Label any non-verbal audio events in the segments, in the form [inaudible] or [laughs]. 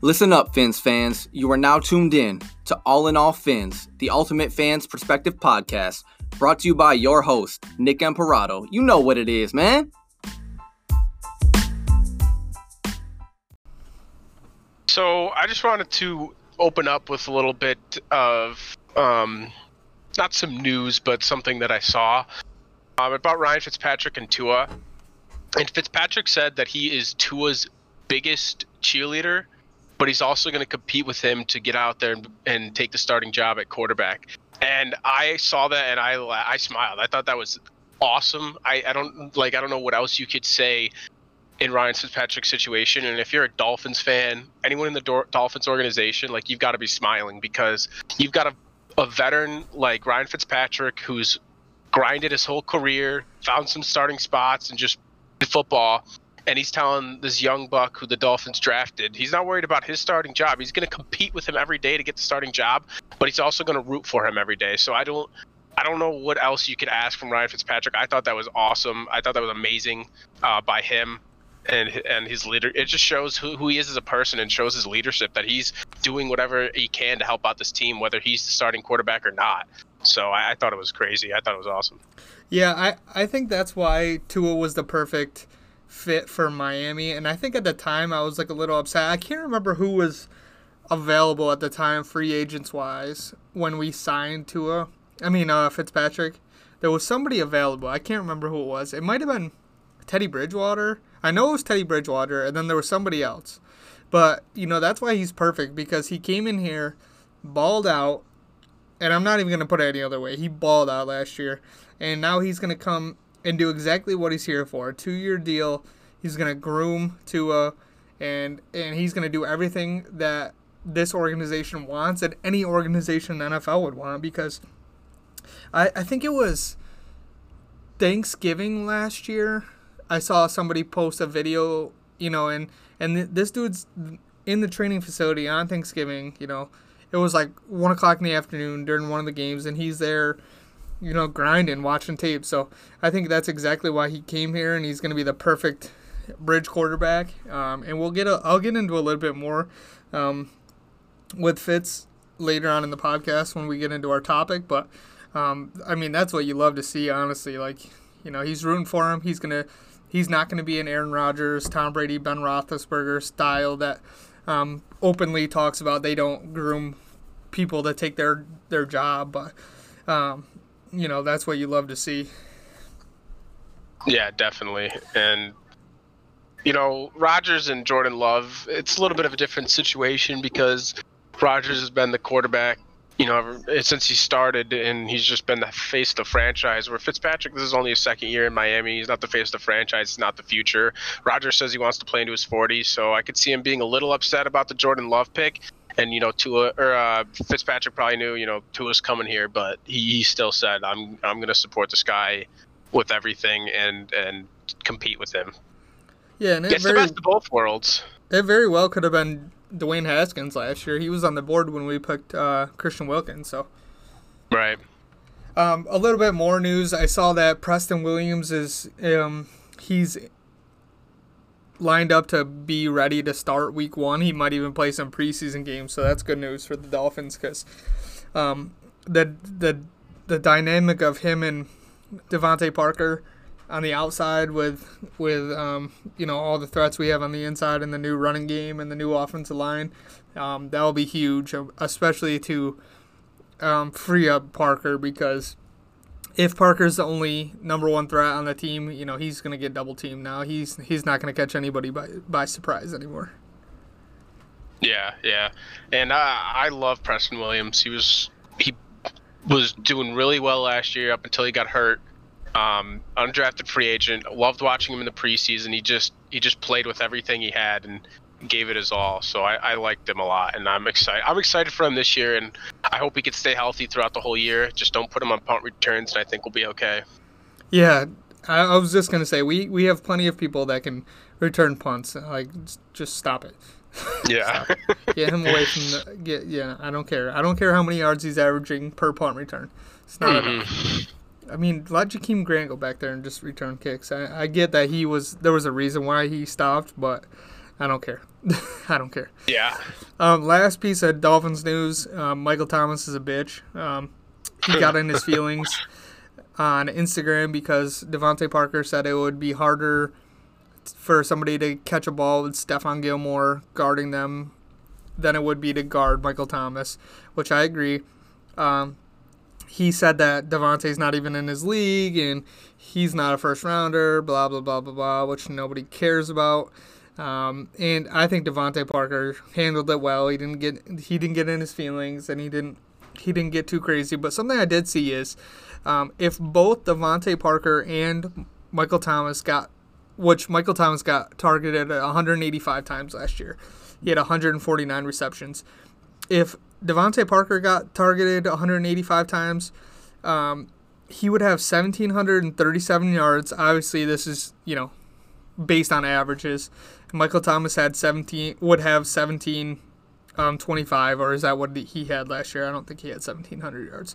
Listen up, Fins fans. You are now tuned in to All in All Fins, the ultimate fans perspective podcast, brought to you by your host, Nick Imperato. You know what it is, man. So I just wanted to open up with a little bit of um, not some news, but something that I saw um, about Ryan Fitzpatrick and Tua. And Fitzpatrick said that he is Tua's biggest cheerleader but he's also going to compete with him to get out there and, and take the starting job at quarterback. And I saw that and I I smiled. I thought that was awesome. I, I don't like I don't know what else you could say in Ryan Fitzpatrick's situation. And if you're a Dolphins fan, anyone in the Dolphins organization, like you've got to be smiling because you've got a, a veteran like Ryan Fitzpatrick who's grinded his whole career, found some starting spots, and just football and he's telling this young buck who the Dolphins drafted, he's not worried about his starting job. He's going to compete with him every day to get the starting job, but he's also going to root for him every day. So I don't I don't know what else you could ask from Ryan Fitzpatrick. I thought that was awesome. I thought that was amazing uh, by him and and his leader. It just shows who, who he is as a person and shows his leadership that he's doing whatever he can to help out this team, whether he's the starting quarterback or not. So I, I thought it was crazy. I thought it was awesome. Yeah, I, I think that's why Tua was the perfect – fit for Miami. And I think at the time I was like a little upset. I can't remember who was available at the time, free agents wise, when we signed Tua. I mean, uh, Fitzpatrick. There was somebody available. I can't remember who it was. It might have been Teddy Bridgewater. I know it was Teddy Bridgewater, and then there was somebody else. But, you know, that's why he's perfect because he came in here, balled out, and I'm not even going to put it any other way. He balled out last year, and now he's going to come and do exactly what he's here for. A two-year deal. He's gonna groom Tua, and and he's gonna do everything that this organization wants and any organization in the NFL would want because I I think it was Thanksgiving last year. I saw somebody post a video, you know, and and this dude's in the training facility on Thanksgiving. You know, it was like one o'clock in the afternoon during one of the games, and he's there you know, grinding, watching tape. So I think that's exactly why he came here, and he's going to be the perfect bridge quarterback. Um, and we'll get a, I'll get into a little bit more um, with Fitz later on in the podcast when we get into our topic. But um, I mean, that's what you love to see, honestly. Like, you know, he's rooting for him. He's gonna, he's not gonna be an Aaron Rodgers, Tom Brady, Ben Roethlisberger style that um, openly talks about they don't groom people to take their their job, but. Um, you know that's what you love to see. Yeah, definitely. And you know, Rodgers and Jordan Love, it's a little bit of a different situation because Rodgers has been the quarterback, you know, eh, since he started, and he's just been the face of the franchise. Where Fitzpatrick, this is only his second year in Miami. He's not the face of the franchise. He's not the future. Rodgers says he wants to play into his 40s, so I could see him being a little upset about the Jordan Love pick and you know Tua or uh, Fitzpatrick probably knew you know Tua's coming here, but he, he still said I'm I'm going to support this guy with everything and and compete with him. Yeah, and it's very, the best of both worlds. It very well could have been Dwayne Haskins last year. He was on the board when we picked uh, Christian Wilkins, so right. Um, a little bit more news. I saw that Preston Williams is um, he's lined up to be ready to start week one. He might even play some preseason games, so that's good news for the Dolphins because um, the the the dynamic of him and DeVante Parker on the outside with with um, you know all the threats we have on the inside and the new running game and the new offensive line, um, that will be huge, especially to um, free up Parker because if Parker's the only number one threat on the team, you know he's going to get double teamed now. He's he's not going to catch anybody by by surprise anymore. Yeah, yeah, and I I love Preston Williams. He was he was doing really well last year up until he got hurt. Um, undrafted free agent. Loved watching him in the preseason. He just he just played with everything he had, and gave it his all. So I, I liked him a lot, and I'm excited. I'm excited for him this year, and I hope he can stay healthy throughout the whole year. Just don't put him on punt returns, and I think we'll be okay. Yeah, I, I was just gonna say we we have plenty of people that can return punts. Like, just stop it. [laughs] Yeah. get him away from the. Get yeah. I don't care. I don't care how many yards he's averaging per punt return. It's not mm-hmm. enough. I mean, let Jakeem Grant go back there and just return kicks. I, I get that he was there was a reason why he stopped, but I don't care. [laughs] I don't care. Yeah. Um, last piece of Dolphins news: um, Michael Thomas is a bitch. Um, he got in his [laughs] feelings on Instagram because DeVante Parker said it would be harder for somebody to catch a ball with Stephon Gilmore guarding them than it would be to guard Michael Thomas, which I agree. Um, he said that DeVante's not even in his league and he's not a first rounder, blah blah blah blah blah, which nobody cares about. Um, and I think DeVante Parker handled it well. He didn't get he didn't get in his feelings and he didn't he didn't get too crazy. But something I did see is um, if both DeVante Parker and Michael Thomas got, which Michael Thomas got targeted 185 times last year, he had 149 receptions. If DeVante Parker got targeted 185 times, um, he would have 1,737 yards. Obviously, this is you know based on averages. Michael Thomas had 17 would have 17 um, 25 or is that what he had last year? I don't think he had 1700 yards.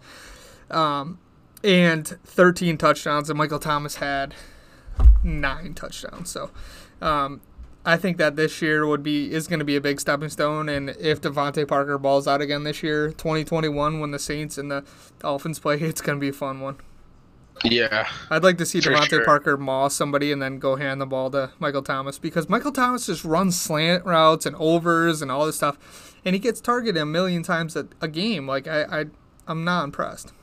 Um, and 13 touchdowns and Michael Thomas had 9 touchdowns. So um, I think that this year would be is going to be a big stepping stone and if DeVante Parker balls out again this year, 2021 when the Saints and the Dolphins play, [laughs] it's going to be a fun one. Yeah. I'd like to see DeVante sure. Parker maul somebody and then go hand the ball to Michael Thomas because Michael Thomas just runs slant routes and overs and all this stuff, and he gets targeted a million times a, a game. Like I, I, I'm not impressed.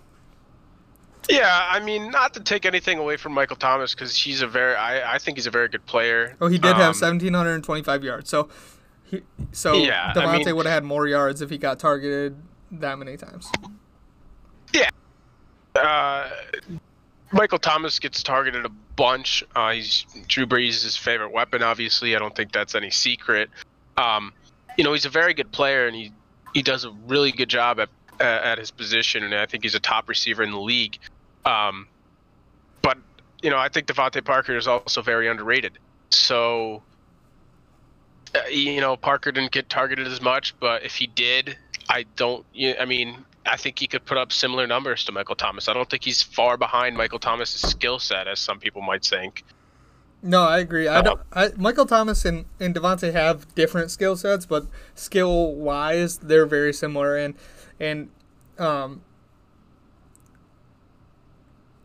Yeah, I mean, not to take anything away from Michael Thomas because he's a very, I, I think he's a very good player. Oh, he did have Um, 1,725 yards. So, he, so Yeah, I DeVante mean- would have had more yards if he got targeted that many times. Yeah. Uh, Michael Thomas gets targeted a bunch. Uh, he's Drew Brees' his favorite weapon. Obviously, I don't think that's any secret. Um, you know, he's a very good player, and he he does a really good job at at his position, and I think he's a top receiver in the league. Um, but you know, I think DeVante Parker is also very underrated. So, uh, you know, Parker didn't get targeted as much, but if he did, I don't. I mean, I think he could put up similar numbers to Michael Thomas. I don't think he's far behind Michael Thomas's skill set, as some people might think. No, I agree. I don't. I, Michael Thomas and, and DeVante have different skill sets, but skill wise, they're very similar. And and um,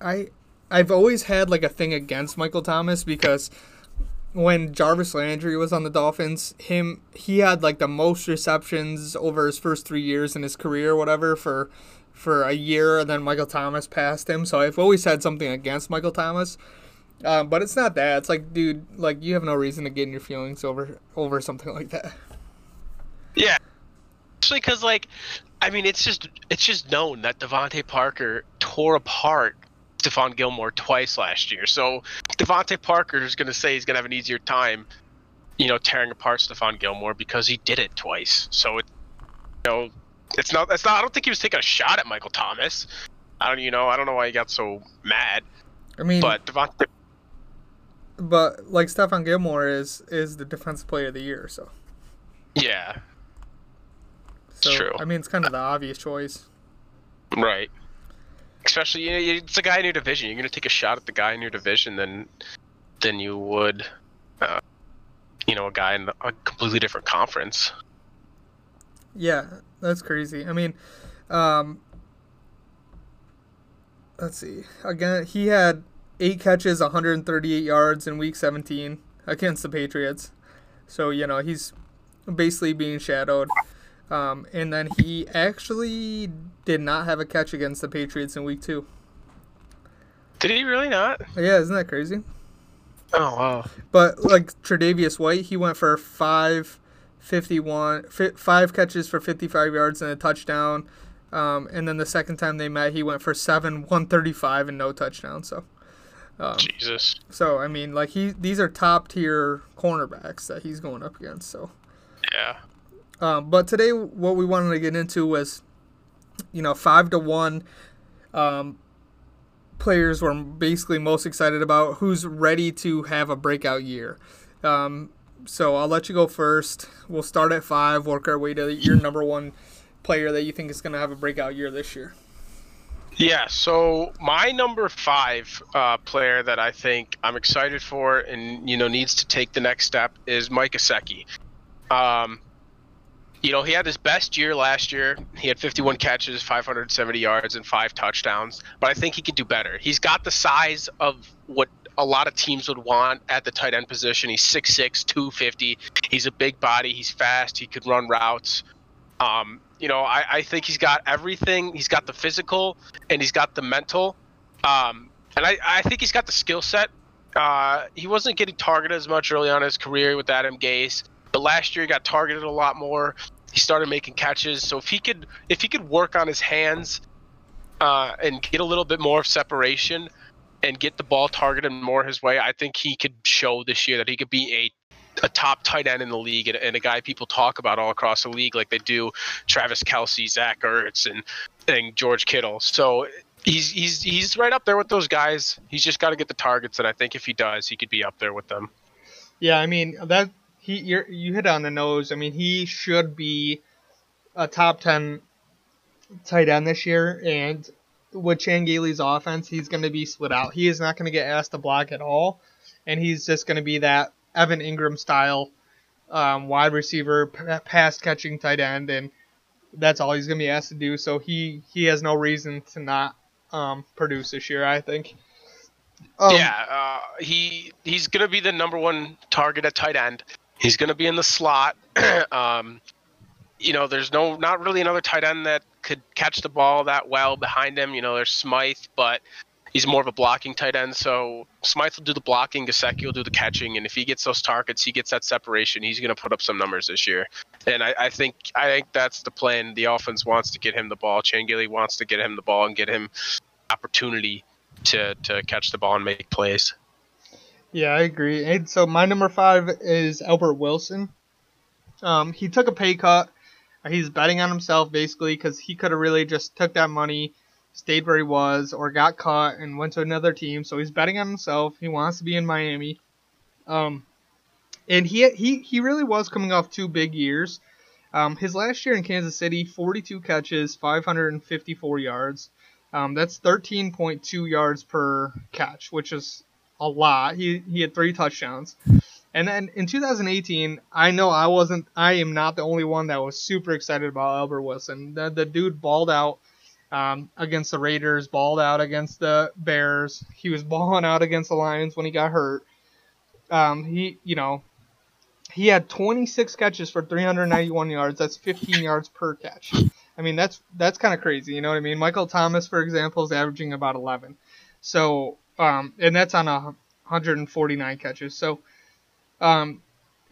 I I've always had like a thing against Michael Thomas because when Jarvis Landry was on the Dolphins, him he had like the most receptions over his first three years in his career, whatever for for a year, and then Michael Thomas passed him. So I've always had something against Michael Thomas. Um, but it's not that. It's like, dude, like you have no reason to get in your feelings over over something like that. Yeah, especially because like, I mean, it's just it's just known that DeVante Parker tore apart Stephon Gilmore twice last year. So DeVante Parker is going to say he's going to have an easier time, you know, tearing apart Stephon Gilmore because he did it twice. So it, you know, it's not. It's not. I don't think he was taking a shot at Michael Thomas. I don't. You know. I don't know why he got so mad. I mean, but, But DeVante. but like Stephon Gilmore is is the defensive player of the year, so Yeah. so True. I mean, it's kind of the obvious choice. Right. Especially, you know, it's a guy in your division. You're going to take a shot at the guy in your division than than you would, uh, you know, a guy in a completely different conference. Yeah, that's crazy. I mean, um, let's see. Again, he had eight catches, 138 yards in Week 17 against the Patriots. So you know he's basically being shadowed. Um, and then he actually did not have a catch against the Patriots in Week Two. Did he really not? Yeah, isn't that crazy? Oh wow. But like Tre'Davious White, he went for five, fifty-one, fi- five catches for fifty-five yards and a touchdown. Um, and then the second time they met, he went for seven, one thirty-five and no touchdown. So, um, Jesus. so I mean, like he, these are top tier cornerbacks that he's going up against. So, Yeah. Um, but today what we wanted to get into was, you know, five to one. Um, players we're basically most excited about who's ready to have a breakout year. Um, so I'll let you go first. We'll start at five, work our way to your number one player that you think is going to have a breakout year this year. Yeah, so my number five uh, player that I think I'm excited for and you know needs to take the next step is Mike Gesicki. Um, you know, he had his best year last year. He had 51 catches, 570 yards, and five touchdowns. But I think he could do better. He's got the size of what a lot of teams would want at the tight end position. He's 6'6", 250. He's a big body. He's fast. He could run routes. Um, you know, I, I think he's got everything. He's got the physical and he's got the mental. Um, and I, I think he's got the skill set. Uh, he wasn't getting targeted as much early on in his career with Adam Gase, but last year he got targeted a lot more he started making catches. So if he could if he could work on his hands uh, and get a little bit more separation and get the ball targeted more his way, I think he could show this year that he could be a a top tight end in the league and, and, a guy people talk about all across the league, like they do Travis Kelce, Zach Ertz, and and George Kittle. So he's he's he's right up there with those guys. He's just got to get the targets, and I think if he does, he could be up there with them. Yeah, I mean that he you you hit on the nose. I mean, he should be a top ten tight end this year, and with Chan Gailey's offense, he's going to be split out. He is not going to get asked to block at all, and he's just going to be that Evan Engram style um, wide receiver, pass catching tight end, and that's all he's going to be asked to do. So he he has no reason to not um, produce this year. I think. Um, yeah, uh, he he's going to be the number one target at tight end. He's going to be in the slot. [clears throat] um, you know, there's no not really another tight end that could catch the ball that well behind him. You know, there's Smythe, but he's more of a blocking tight end. So Smythe will do the blocking, Gesicki will do the catching, and if he gets those targets, he gets that separation. He's going to put up some numbers this year, and I, I, think I think that's the plan. The offense wants to get him the ball. Chan Gailey wants to get him the ball and get him opportunity to to catch the ball and make plays. Yeah, I agree. And so my number five is Albert Wilson. Um, he took a pay cut. He's betting on himself basically because he could have really just took that money, stayed where he was, or got caught and went to another team. So he's betting on himself. He wants to be in Miami. Um, and he he he really was coming off two big years. Um, his last year in Kansas City, 42 catches, 554 yards. Um, that's 13.2 yards per catch, which is a lot. He he had three touchdowns. And then in 2018, I know I wasn't, I am not the only one that was super excited about Albert Wilson. The, the dude balled out um, against the Raiders, balled out against the Bears. He was [laughs] balling out against the Lions when he got hurt. Um, he, you know, he had 26 catches for 391 yards. That's 15 yards per catch. I mean, that's that's kind of crazy. You know what I mean? Michael Thomas, for example, is averaging about 11. So um, and that's on a 149 catches. So, um,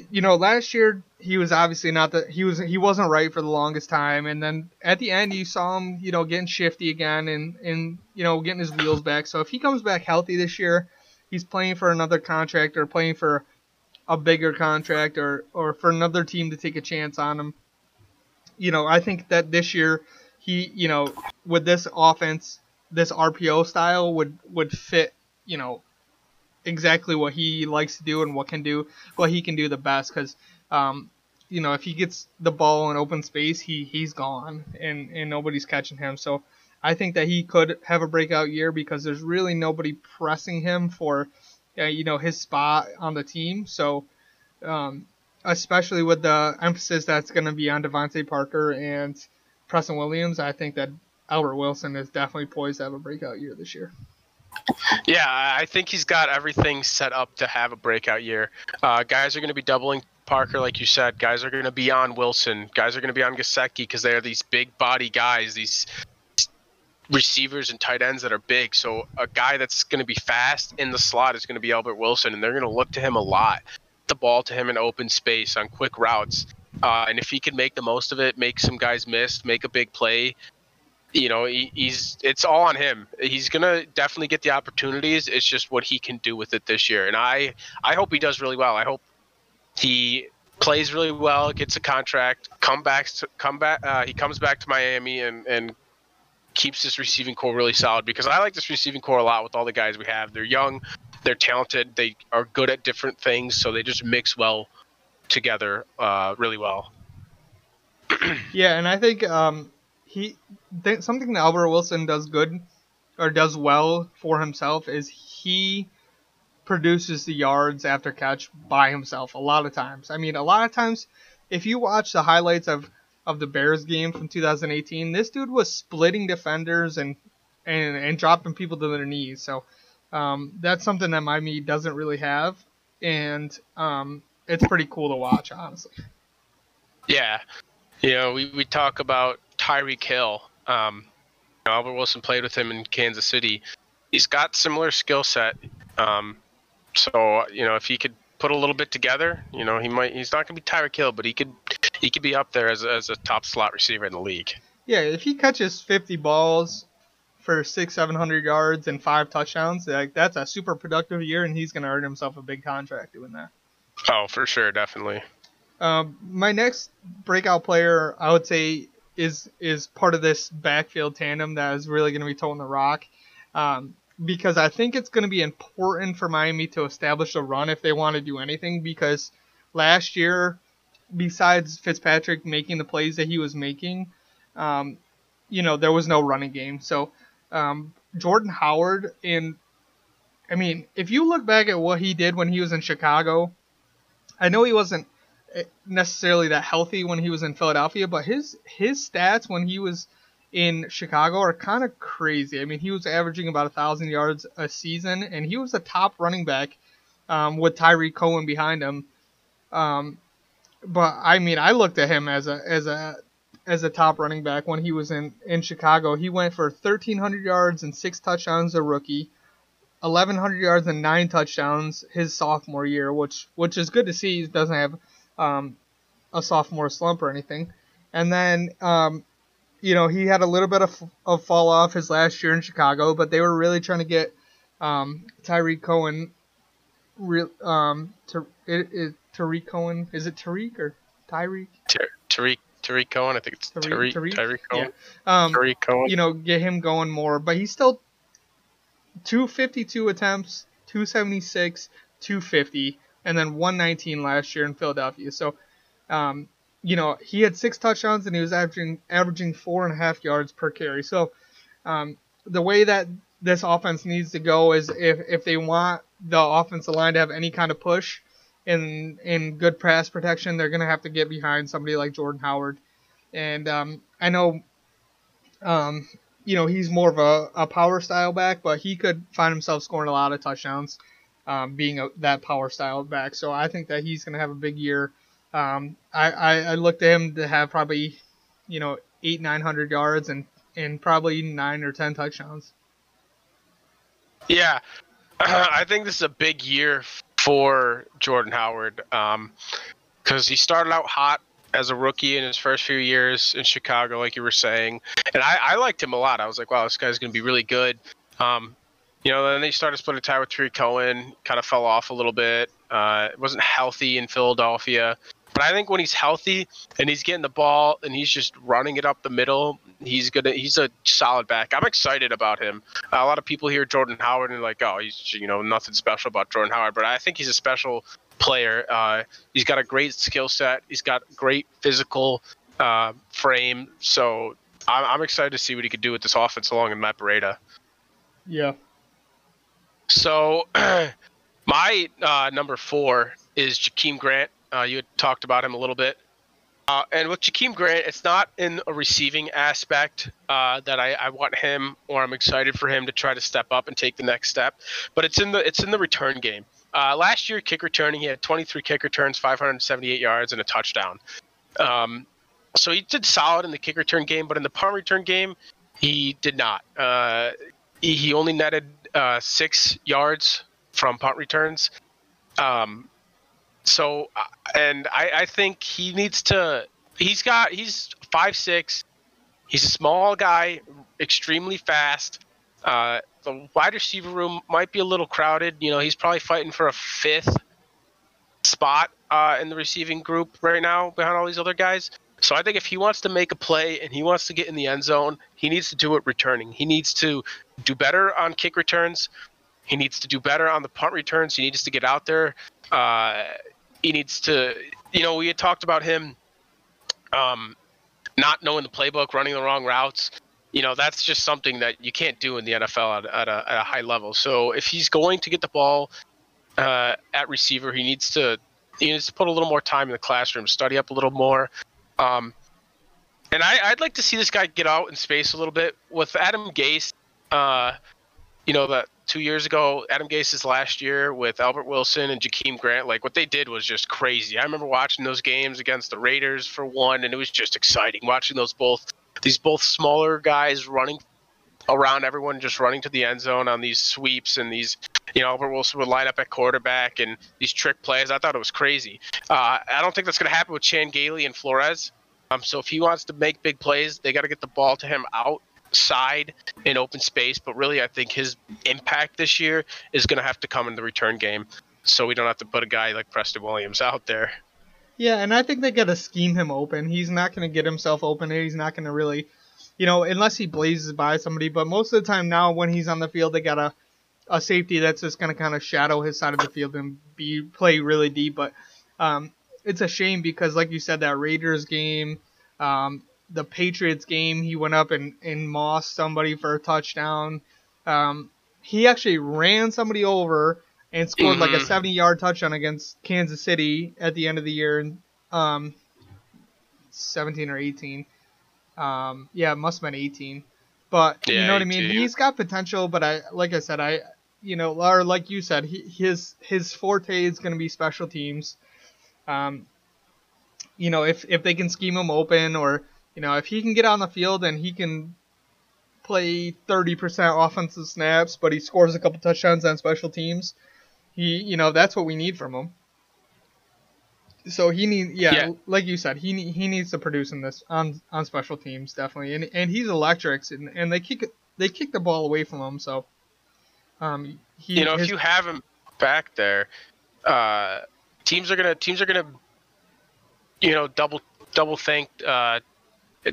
you know, last year he was obviously not the he was he wasn't right for the longest time, and then at the end you saw him, you know, getting shifty again and and you know getting his wheels back. So if he comes back healthy this year, he's playing for another contract or playing for a bigger contract or or for another team to take a chance on him. You know, I think that this year he, you know, with this offense, this RPO style would would fit, you know, exactly what he likes to do and what can do what he can do the best. Because um, you know if he gets the ball in open space he he's gone and and nobody's catching him. So I think that he could have a breakout year because there's really nobody pressing him for uh, you know his spot on the team. So um, especially with the emphasis that's going to be on DeVante Parker and Preston Williams I think that Albert Wilson is definitely poised to have a breakout year this year. Yeah, I think he's got everything set up to have a breakout year. Uh, guys are going to be doubling Parker, like you said. Guys are going to be on Wilson. Guys are going to be on Gesicki because they are these big body guys, these receivers and tight ends that are big. So a guy that's going to be fast in the slot is going to be Albert Wilson, and they're going to look to him a lot. The ball to him in open space on quick routes. Uh, and if he can make the most of it, make some guys miss, make a big play, you know, he, he's it's all on him. He's gonna definitely get the opportunities. It's just what he can do with it this year, and I I hope he does really well. I hope he plays really well, gets a contract, come back to come back. Uh, he comes back to Miami and and keeps this receiving corps really solid because I like this receiving corps a lot with all the guys we have. They're young, they're talented, they are good at different things, so they just mix well together, uh, really well. [clears throat] yeah, and I think um, he th- something that Albert Wilson does good or does well for himself is he produces the yards after catch by himself a lot of times. I mean, a lot of times if you watch the highlights of of the Bears game from 2018, this dude was splitting defenders and and, and dropping people to their knees. So um, that's something that Miami doesn't really have, and um, it's pretty cool to watch, honestly. Yeah, you know, we, we talk about Tyreek Hill. Um, you know, Albert Wilson played with him in Kansas City. He's got similar skill set. Um, so you know, if he could put a little bit together, you know, he might. He's not going to be Tyreek Hill, but he could he could be up there as a, as a top slot receiver in the league. Yeah, if he catches 50 balls for six, seven hundred yards and five touchdowns, like that's a super productive year, and he's going to earn himself a big contract doing that. Oh, for sure, definitely. Um, my next breakout player, I would say, is is part of this backfield tandem that is really going to be toting the rock. Um, because I think it's going to be important for Miami to establish a run if they want to do anything. Because last year, besides Fitzpatrick making the plays that he was making, um, you know, there was no running game. So um, Jordan Howard, and I mean, if you look back at what he did when he was in Chicago, I know he wasn't necessarily that healthy when he was in Philadelphia, but his his stats when he was in Chicago are kind of crazy. I mean, he was averaging about a thousand yards a season, and he was a top running back um, with Tyree Cohen behind him. Um, but I mean, I looked at him as a as a as a top running back when he was in in Chicago. He went for 1,300 yards and six touchdowns a rookie, 1,100 yards and nine touchdowns his sophomore year, which which is good to see. He doesn't have um, a sophomore slump or anything. And then um, you know he had a little bit of, of fall off his last year in Chicago, but they were really trying to get um, Tarik Cohen. Real um, to, it, it, Tarik Cohen is it Tariq or Tyreek? Tariq Tarik Cohen. I think it's Tariq. Tariq, Tariq Cohen. Yeah. Um, Tarik Cohen. You know, get him going more, but he's still 252 attempts, 276, 250, and then 119 last year in Philadelphia. So, um, you know, he had six touchdowns and he was averaging averaging four and a half yards per carry. So, um, the way that this offense needs to go is if if they want the offensive line to have any kind of push, in in good pass protection, they're gonna have to get behind somebody like Jordan Howard. And um, I know, um, you know, he's more of a, a power style back, but he could find himself scoring a lot of touchdowns, um, being a, that power style back. So I think that he's gonna have a big year. Um, I, I I looked at him to have probably, you know, eight nine hundred yards and and probably nine or ten touchdowns. Yeah, [clears throat] I think this is a big year for Jordan Howard because um, he started out hot as a rookie in his first few years in Chicago, like you were saying, and I, I liked him a lot. I was like, wow, this guy's going to be really good. Um, you know, then they started splitting time with Tarik Cohen, kind of fell off a little bit. Uh, wasn't healthy in Philadelphia. But I think when he's healthy and he's getting the ball and he's just running it up the middle, he's gonna he's a solid back. I'm excited about him. A lot of people hear Jordan Howard and like, oh, he's you know nothing special about Jordan Howard, but I think he's a special player. Uh, he's got a great skill set. He's got great physical uh, frame. So I'm, I'm, excited to see what he could do with this offense along with Matt Breida. Yeah. So [clears throat] my uh, number four is Jakeem Grant uh, you had talked about him a little bit. Uh, and with Jakeem Grant, it's not in a receiving aspect uh, that I, I, want him or I'm excited for him to try to step up and take the next step, but it's in the it's in the return game. Uh, last year, kick returning, he had 23 kick returns, 578 yards, and a touchdown. Um, so he did solid in the kick return game, but in the punt return game, he did not. Uh, he, he, only netted uh, six yards from punt returns. Um, so, uh, and I, I think he needs to. He's got. He's five six. He's a small guy, extremely fast. Uh, the wide receiver room might be a little crowded. You know, he's probably fighting for a fifth spot uh, in the receiving group right now behind all these other guys. So I think if he wants to make a play and he wants to get in the end zone, he needs to do it returning. He needs to do better on kick returns. He needs to do better on the punt returns. He needs to get out there. Uh, he needs to, you know, we had talked about him um, not knowing the playbook, running the wrong routes. you know that's just something that you can't do in the NFL at, at, a, at a high level. So if he's going to get the ball uh, at receiver, he needs to he needs to put a little more time in the classroom, study up a little more. Um, and I, would like to see this guy get out in space a little bit with Adam Gase. Uh, you know that two years ago, Adam Gase's last year with Albert Wilson and Jakeem Grant, like what they did was just crazy. I remember watching those games against the Raiders for one, and it was just exciting watching those both these both smaller guys running around everyone, just running to the end zone on these sweeps and these, you know, Albert Wilson would line up at quarterback and these trick plays. I thought it was crazy. Uh, I don't think that's going to happen with Chan Gailey and Flores. Um, so if he wants to make big plays, they got to get the ball to him outside in open space. But really, I think his impact this year is going to have to come in the return game. So we don't have to put a guy like Preston Williams out there. Yeah, and I think they got to scheme him open. He's not going to get himself open. He's not going to really, you know, unless he blazes by somebody. But most of the time now, when he's on the field, they got a a safety that's just going to kind of shadow his side of the field and be play really deep. But um, it's a shame because, like you said, that Raiders game, um, the Patriots game, he went up and and mossed somebody for a touchdown. Um, he actually ran somebody over and scored mm-hmm. like a mm-hmm. 70 yard touchdown against Kansas City at the end of the year in um, 17 or 18. Um, yeah, it must have been 18. But yeah, you know what I mean? He's got potential, but I like I said, I you know, or like you said, he, his his forte is going to be special teams. Um, you know, if if they can scheme him open, or you know, if he can get on the field and he can play 30% offensive snaps, but he scores a couple touchdowns on special teams, he, you know, that's what we need from him. So he need, yeah, yeah, like you said, he he needs to produce in this on on special teams definitely, and and he's electric, and, and they kick they kick the ball away from him, so. Um, he, you know, his, if you have him back there, uh, teams are gonna teams are gonna, you know, double double think, uh,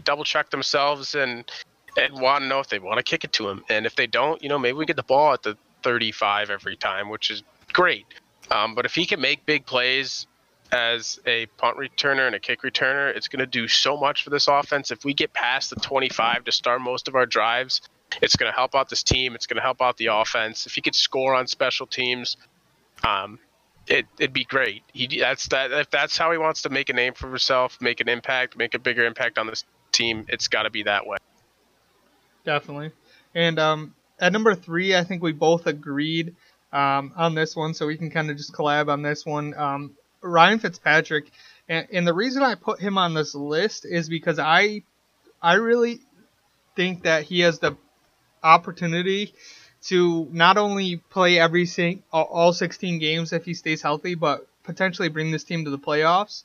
double check themselves, and and want to know if they want to kick it to him, and if they don't, you know, maybe we get the ball at the 35 every time, which is great. Um, but if he can make big plays as a punt returner and a kick returner, it's going to do so much for this offense. If we get past the 25 to start most of our drives, it's going to help out this team. It's going to help out the offense. If he could score on special teams, um, it, would be great. He that's that. If that's how he wants to make a name for himself, make an impact, make a bigger impact on this team, it's got to be that way. Definitely. And um, at number three, I think we both agreed um, on this one, so we can kind of just collab on this one. Um, Ryan Fitzpatrick, and, and the reason I put him on this list is because I, I really think that he has the opportunity to not only play every sing, all 16 games if he stays healthy, but potentially bring this team to the playoffs.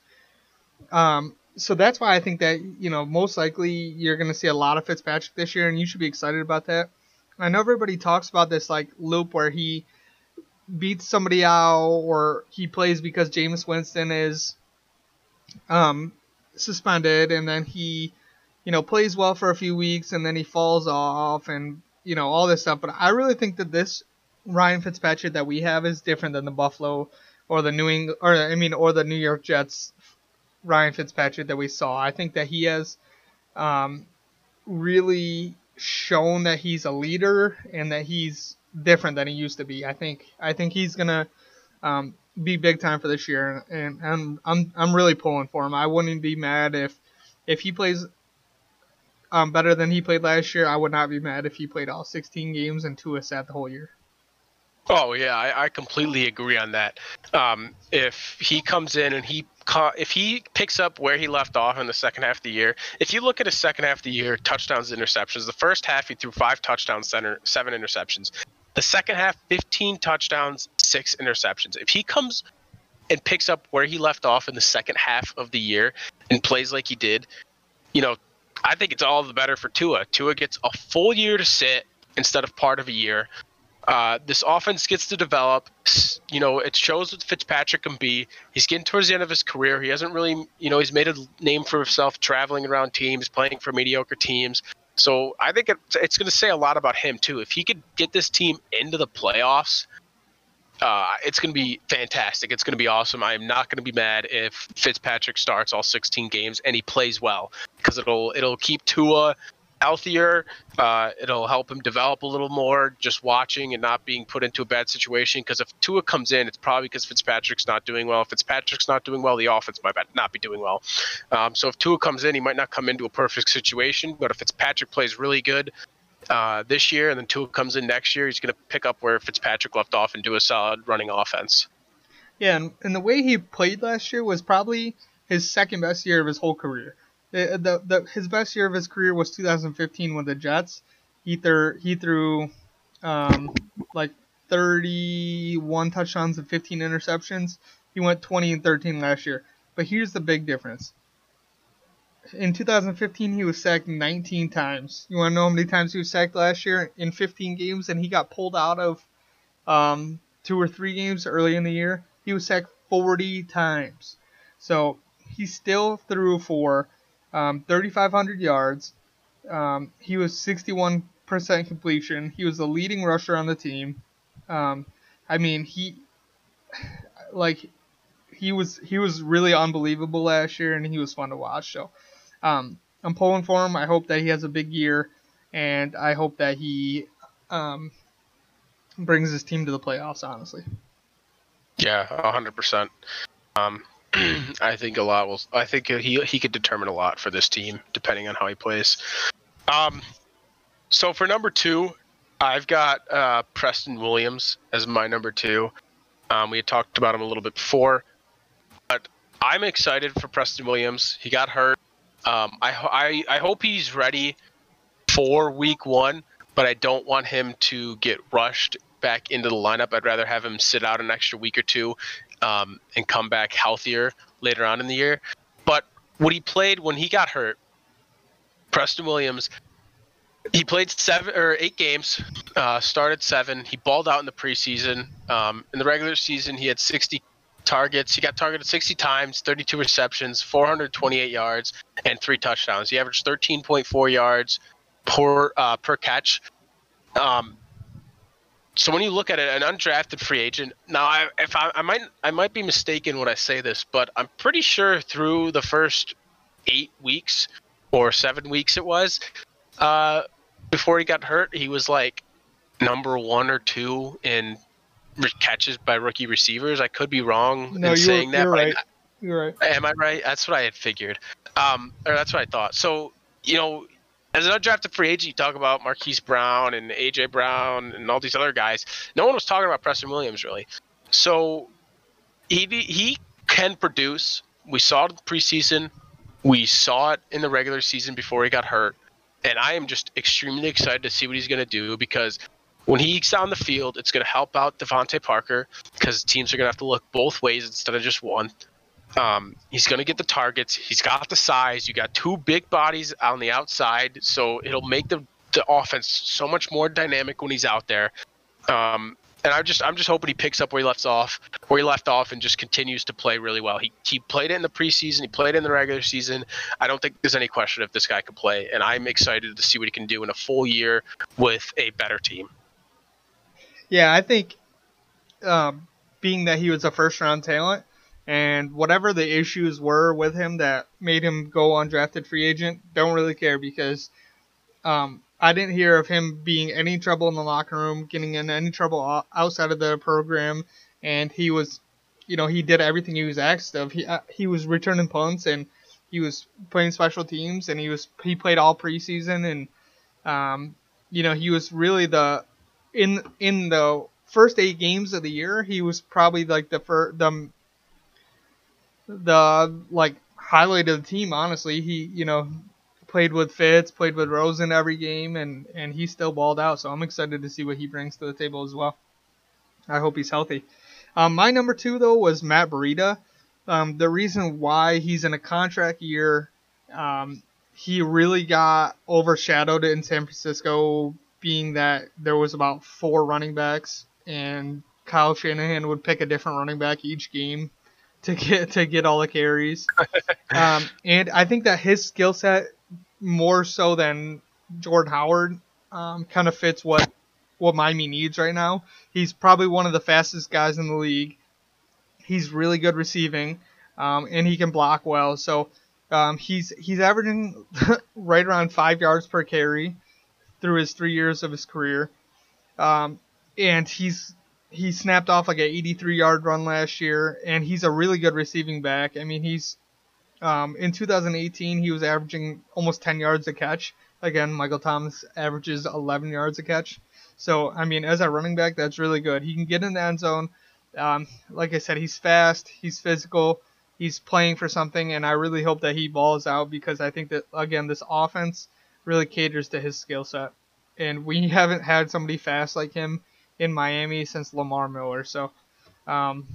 Um, so that's why I think that you know most likely you're going to see a lot of Fitzpatrick this year, and you should be excited about that. I know everybody talks about this like loop where he beats somebody out or he plays because Jameis Winston is um, suspended and then he you know plays well for a few weeks and then he falls off and you know all this stuff but I really think that this Ryan Fitzpatrick that we have is different than the Buffalo or the New England or I mean or the New York Jets Ryan Fitzpatrick that we saw I think that he has um, really shown that he's a leader and that he's different than he used to be. I think I think he's gonna um, be big time for this year, and, and I'm I'm I'm really pulling for him. I wouldn't be mad if if he plays um, better than he played last year. I would not be mad if he played all 16 games and Tua sat the whole year. Oh yeah, I, I completely agree on that. Um, if he comes in and he if he picks up where he left off in the second half of the year, if you look at his second half of the year, touchdowns, interceptions, the first half he threw five touchdowns, center, seven interceptions. The second half, 15 touchdowns, six interceptions. If he comes and picks up where he left off in the second half of the year and plays like he did, you know, I think it's all the better for Tua. Tua gets a full year to sit instead of part of a year. Uh, this offense gets to develop. You know, it shows what Fitzpatrick can be. He's getting towards the end of his career. He hasn't really, you know, he's made a name for himself traveling around teams, playing for mediocre teams. So I think it, it's going to say a lot about him too. If he could get this team into the playoffs, uh, it's going to be fantastic. It's going to be awesome. I'm not going to be mad if Fitzpatrick starts all 16 games and he plays well because it'll it'll keep Tua healthier. Uh, it'll help him develop a little more, just watching and not being put into a bad situation. Because if Tua comes in, it's probably because Fitzpatrick's not doing well. If Fitzpatrick's not doing well, the offense might not be doing well. Um, so if Tua comes in, he might not come into a perfect situation. But if Fitzpatrick plays really good uh, this year and then Tua comes in next year, he's going to pick up where Fitzpatrick left off and do a solid running offense. Yeah, and, and the way he played last year was probably his second best year of his whole career. The, the, the, his best year of his career was 2015 with the Jets. He threw he threw um, like 31 touchdowns and 15 interceptions. He went 20 and 13 last year. But here's the big difference. In 2015, he was sacked 19 times. You want to know how many times he was sacked last year? In 15 games, and he got pulled out of um, two or three games early in the year. He was sacked 40 times. So he still threw for um, 3,500 yards. Um, he was 61% completion. He was the leading rusher on the team. Um, I mean, he like he was he was really unbelievable last year, and he was fun to watch. So um, I'm pulling for him. I hope that he has a big year, and I hope that he um, brings his team to the playoffs. Honestly. Yeah, hundred percent. Um, [clears throat] I think a lot will. I think he he could determine a lot for this team depending on how he plays. Um, so for number two, I've got uh, Preston Williams as my number two. Um, we had talked about him a little bit before, but I'm excited for Preston Williams. He got hurt. Um, I, I I hope he's ready for Week One, but I don't want him to get rushed back into the lineup. I'd rather have him sit out an extra week or two um, and come back healthier later on in the year. But what he played when he got hurt, Preston Williams, he played seven or eight games, uh, started seven. He balled out in the preseason. Um, in the regular season, he had 60 targets. He got targeted 60 times, 32 receptions, 428 yards, and three touchdowns. He averaged 13.4 yards per uh, per catch. Um, so when you look at it, an undrafted free agent. Now, I, if I, I might, I might be mistaken when I say this, but I'm pretty sure through the first eight weeks or seven weeks it was, uh, before he got hurt, he was like number one or two in catches by rookie receivers. I could be wrong no, in saying that. You're right. I, you're right. Am I right? That's what I had figured. Um, or that's what I thought. So you know, as an undrafted free agent, you talk about Marquise Brown and AJ Brown and all these other guys. No one was talking about Preston Williams really. So he he can produce. We saw it in the preseason. We saw it in the regular season before he got hurt. And I am just extremely excited to see what he's going to do because when he's on the field, it's going to help out DeVante Parker because teams are going to have to look both ways instead of just one. Um, he's going to get the targets. He's got the size. You got two big bodies on the outside, so it'll make the the offense so much more dynamic when he's out there. Um, and I just I'm just hoping he picks up where he left off, where he left off, and just continues to play really well. He he played it in the preseason. He played it in the regular season. I don't think there's any question if this guy can play, and I'm excited to see what he can do in a full year with a better team. Yeah, I think, um, being that he was a first round talent, and whatever the issues were with him that made him go undrafted free agent, don't really care because um, I didn't hear of him being any trouble in the locker room, getting in any trouble outside of the program, and he was, you know, he did everything he was asked of. He uh, he was returning punts and he was playing special teams and he was he played all preseason and um, you know he was really the in in the first eight games of the year he was probably like the first the the like highlight of the team. Honestly, he you know played with Fitz, played with Rosen every game, and and he still balled out. So I'm excited to see what he brings to the table as well. I hope he's healthy. Um, my number two though was Matt Breida. Um, the reason why he's in a contract year, um, he really got overshadowed in San Francisco, being that there was about four running backs, and Kyle Shanahan would pick a different running back each game to get to get all the carries. [laughs] um, and I think that his skill set more so than Jordan Howard um, kind of fits what what Miami needs right now. He's probably one of the fastest guys in the league. He's really good receiving, um, and he can block well. So Um, he's he's averaging [laughs] right around five yards per carry through his three years of his career, um, and he's he snapped off like an 83 yard run last year, and he's a really good receiving back. I mean, he's um, in 2018 he was averaging almost 10 yards a catch. Again, Michael Thomas averages 11 yards a catch. So I mean, as a running back, that's really good. He can get in the end zone. Um, like I said, he's fast, he's physical, he's playing for something, and I really hope that he balls out because I think that again, this offense really caters to his skill set, and we [laughs] haven't had somebody fast like him in Miami since Lamar Miller. So, um,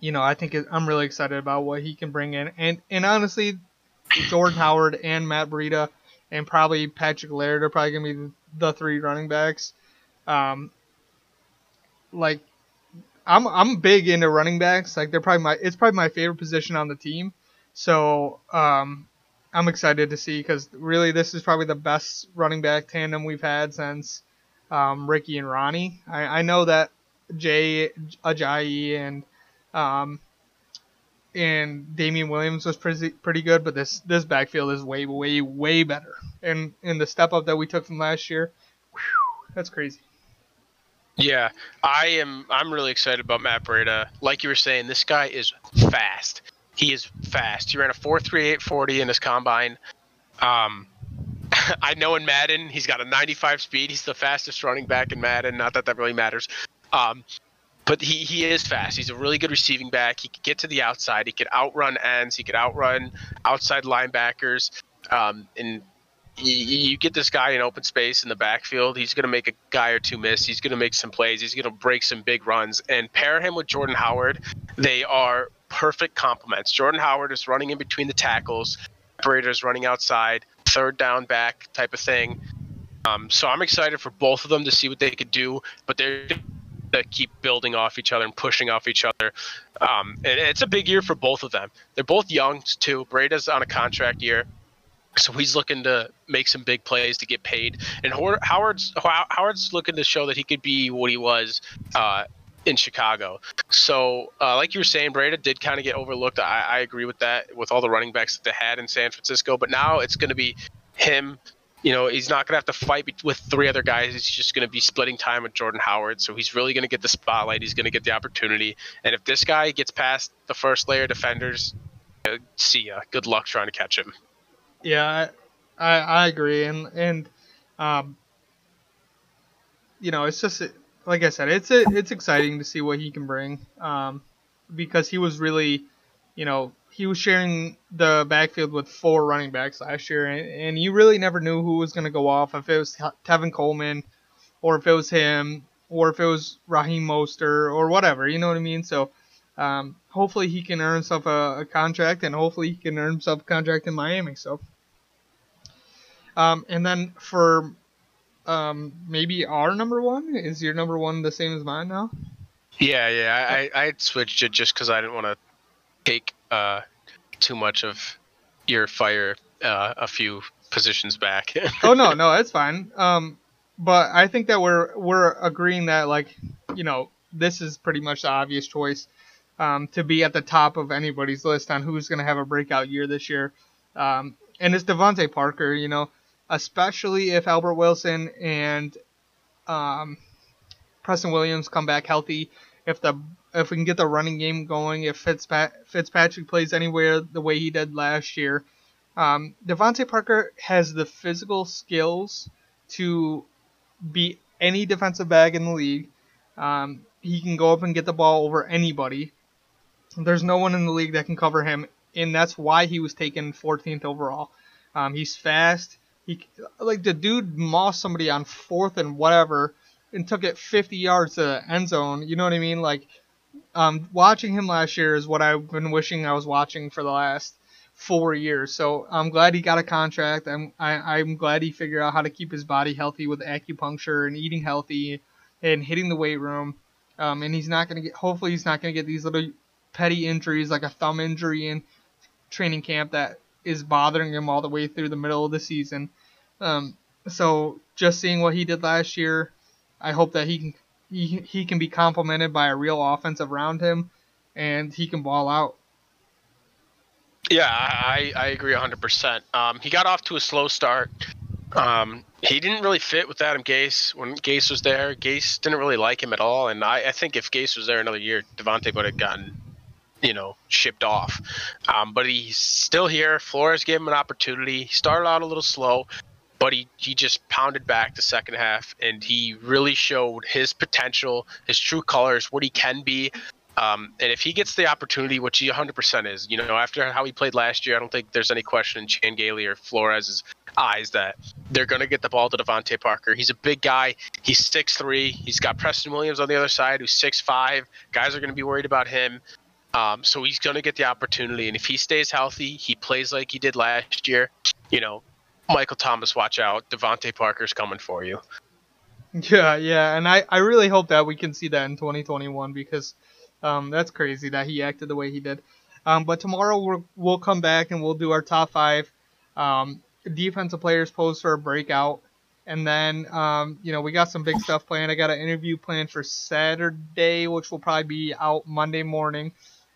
you know, I think it, I'm really excited about what he can bring in, and and honestly, Jordan Howard and Matt Breida and probably Patrick Laird are probably gonna be the three running backs. Um, like I'm I'm big into running backs. Like they're probably my it's probably my favorite position on the team. So um, I'm excited to see because really this is probably the best running back tandem we've had since um, Ricky and Ronnie. I, I know that Jay Ajayi and um, and Damien Williams was pretty pretty good, but this this backfield is way way way better. And and the step up that we took from last year, whew, that's crazy. Yeah, I am. I'm really excited about Matt Breida. Like you were saying, this guy is fast. He is fast. He ran a 4.3840 in his combine. Um, [laughs] I know in Madden he's got a 95 speed. He's the fastest running back in Madden. Not that that really matters. Um, but he, he is fast. He's a really good receiving back. He could get to the outside. He could outrun ends. He could outrun outside linebackers. Um, and you, you get this guy in open space in the backfield. He's going to make a guy or two miss. He's going to make some plays. He's going to break some big runs. And pair him with Jordan Howard. They are perfect complements. Jordan Howard is running in between the tackles. Operators running outside, third down back type of thing. Um, so I'm excited for both of them to see what they could do. But they're to keep building off each other and pushing off each other. Um, and it's a big year for both of them. They're both young too. Breida's on a contract year. So he's looking to make some big plays to get paid, and Howard's Howard's looking to show that he could be what he was uh, in Chicago. So, uh, like you were saying, Breida did kind of get overlooked. I, I, agree with that with all the running backs that they had in San Francisco. But now it's going to be him you know, he's not going to have to fight with three other guys. He's just going to be splitting time with Jordan Howard. So he's really going to get the spotlight. He's going to get the opportunity. And if this guy gets past the first layer defenders, uh, see ya. Good luck trying to catch him. Yeah, I, I, agree. And, and, um, you know, it's just, like I said, it's, a, it's exciting to see what he can bring. Um, because he was really, you know, he was sharing the backfield with four running backs last year, and, and you really never knew who was going to go off. If it was Tevin Coleman, or if it was him, or if it was Raheem Mostert, or whatever. You know what I mean? So um, hopefully he can earn himself a, a, contract, and hopefully he can earn himself a contract in Miami. So, um, and then for um, maybe our number one is your number one the same as mine now? Yeah, yeah. I I switched it just because I didn't want to take uh, too much of your fire uh, a few positions back. [laughs] oh no, no, that's fine. Um, but I think that we're we're agreeing that like you know this is pretty much the obvious choice um, to be at the top of anybody's list on who's going to have a breakout year this year. Um, and it's DeVante Parker, you know, especially if Albert Wilson and um, Preston Williams come back healthy. If the if we can get the running game going, if Fitzpat- Fitzpatrick plays anywhere the way he did last year, um, DeVante Parker has the physical skills to beat any defensive back in the league. Um, he can go up and get the ball over anybody. There's no one in the league that can cover him, and that's why he was taken 14th overall. Um, he's fast. He like the dude mossed somebody on fourth and whatever, and took it 50 yards to the end zone. You know what I mean? Like um, watching him last year is what I've been wishing I was watching for the last four years. So I'm glad he got a contract. I'm I, am i am glad he figured out how to keep his body healthy with acupuncture and eating healthy and hitting the weight room. Um, and he's not gonna get. Hopefully, he's not gonna get these little petty injuries like a thumb injury in training camp that is bothering him all the way through the middle of the season. Um, so just seeing what he did last year, I hope that he can he, he can be complemented by a real offensive around him, and he can ball out. Yeah, I, I agree 100%. Um, he got off to a slow start. Um, he didn't really fit with Adam Gase when Gase was there. Gase didn't really like him at all, and I, I think if Gase was there another year, DeVante would have gotten, you know, shipped off. Um, but he's still here. Flores gave him an opportunity. He started out a little slow, but he, he just pounded back the second half, and he really showed his potential, his true colors, what he can be. Um, and if he gets the opportunity, which he 100% is, you know, after how he played last year, I don't think there's any question in Chan Gailey or Flores' eyes that they're going to get the ball to DeVante Parker. He's a big guy. He's 6'3. He's got Preston Williams on the other side, who's 6'5. Guys are going to be worried about him. Um, so he's going to get the opportunity. And if he stays healthy, he plays like he did last year, you know, Michael Thomas, watch out. DeVante Parker's coming for you. Yeah, yeah. And I, I really hope that we can see that in 2021 because – um, that's crazy that he acted the way he did. Um, but tomorrow we'll, we'll come back and we'll do our top five um, defensive players posed for a breakout. And then, um, you know, we got some big stuff planned. I got an interview planned for Saturday, which will probably be out Monday morning.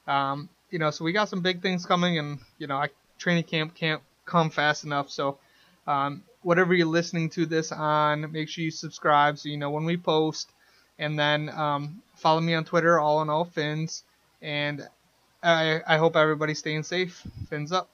Um, you know, so we got some big things coming, and you know, I, training camp can't come fast enough. So, um, whatever you're listening to this on, make sure you subscribe so you know when we post. And then um, follow me on Twitter, all in all fins. And I, I hope everybody's staying safe. Fins up.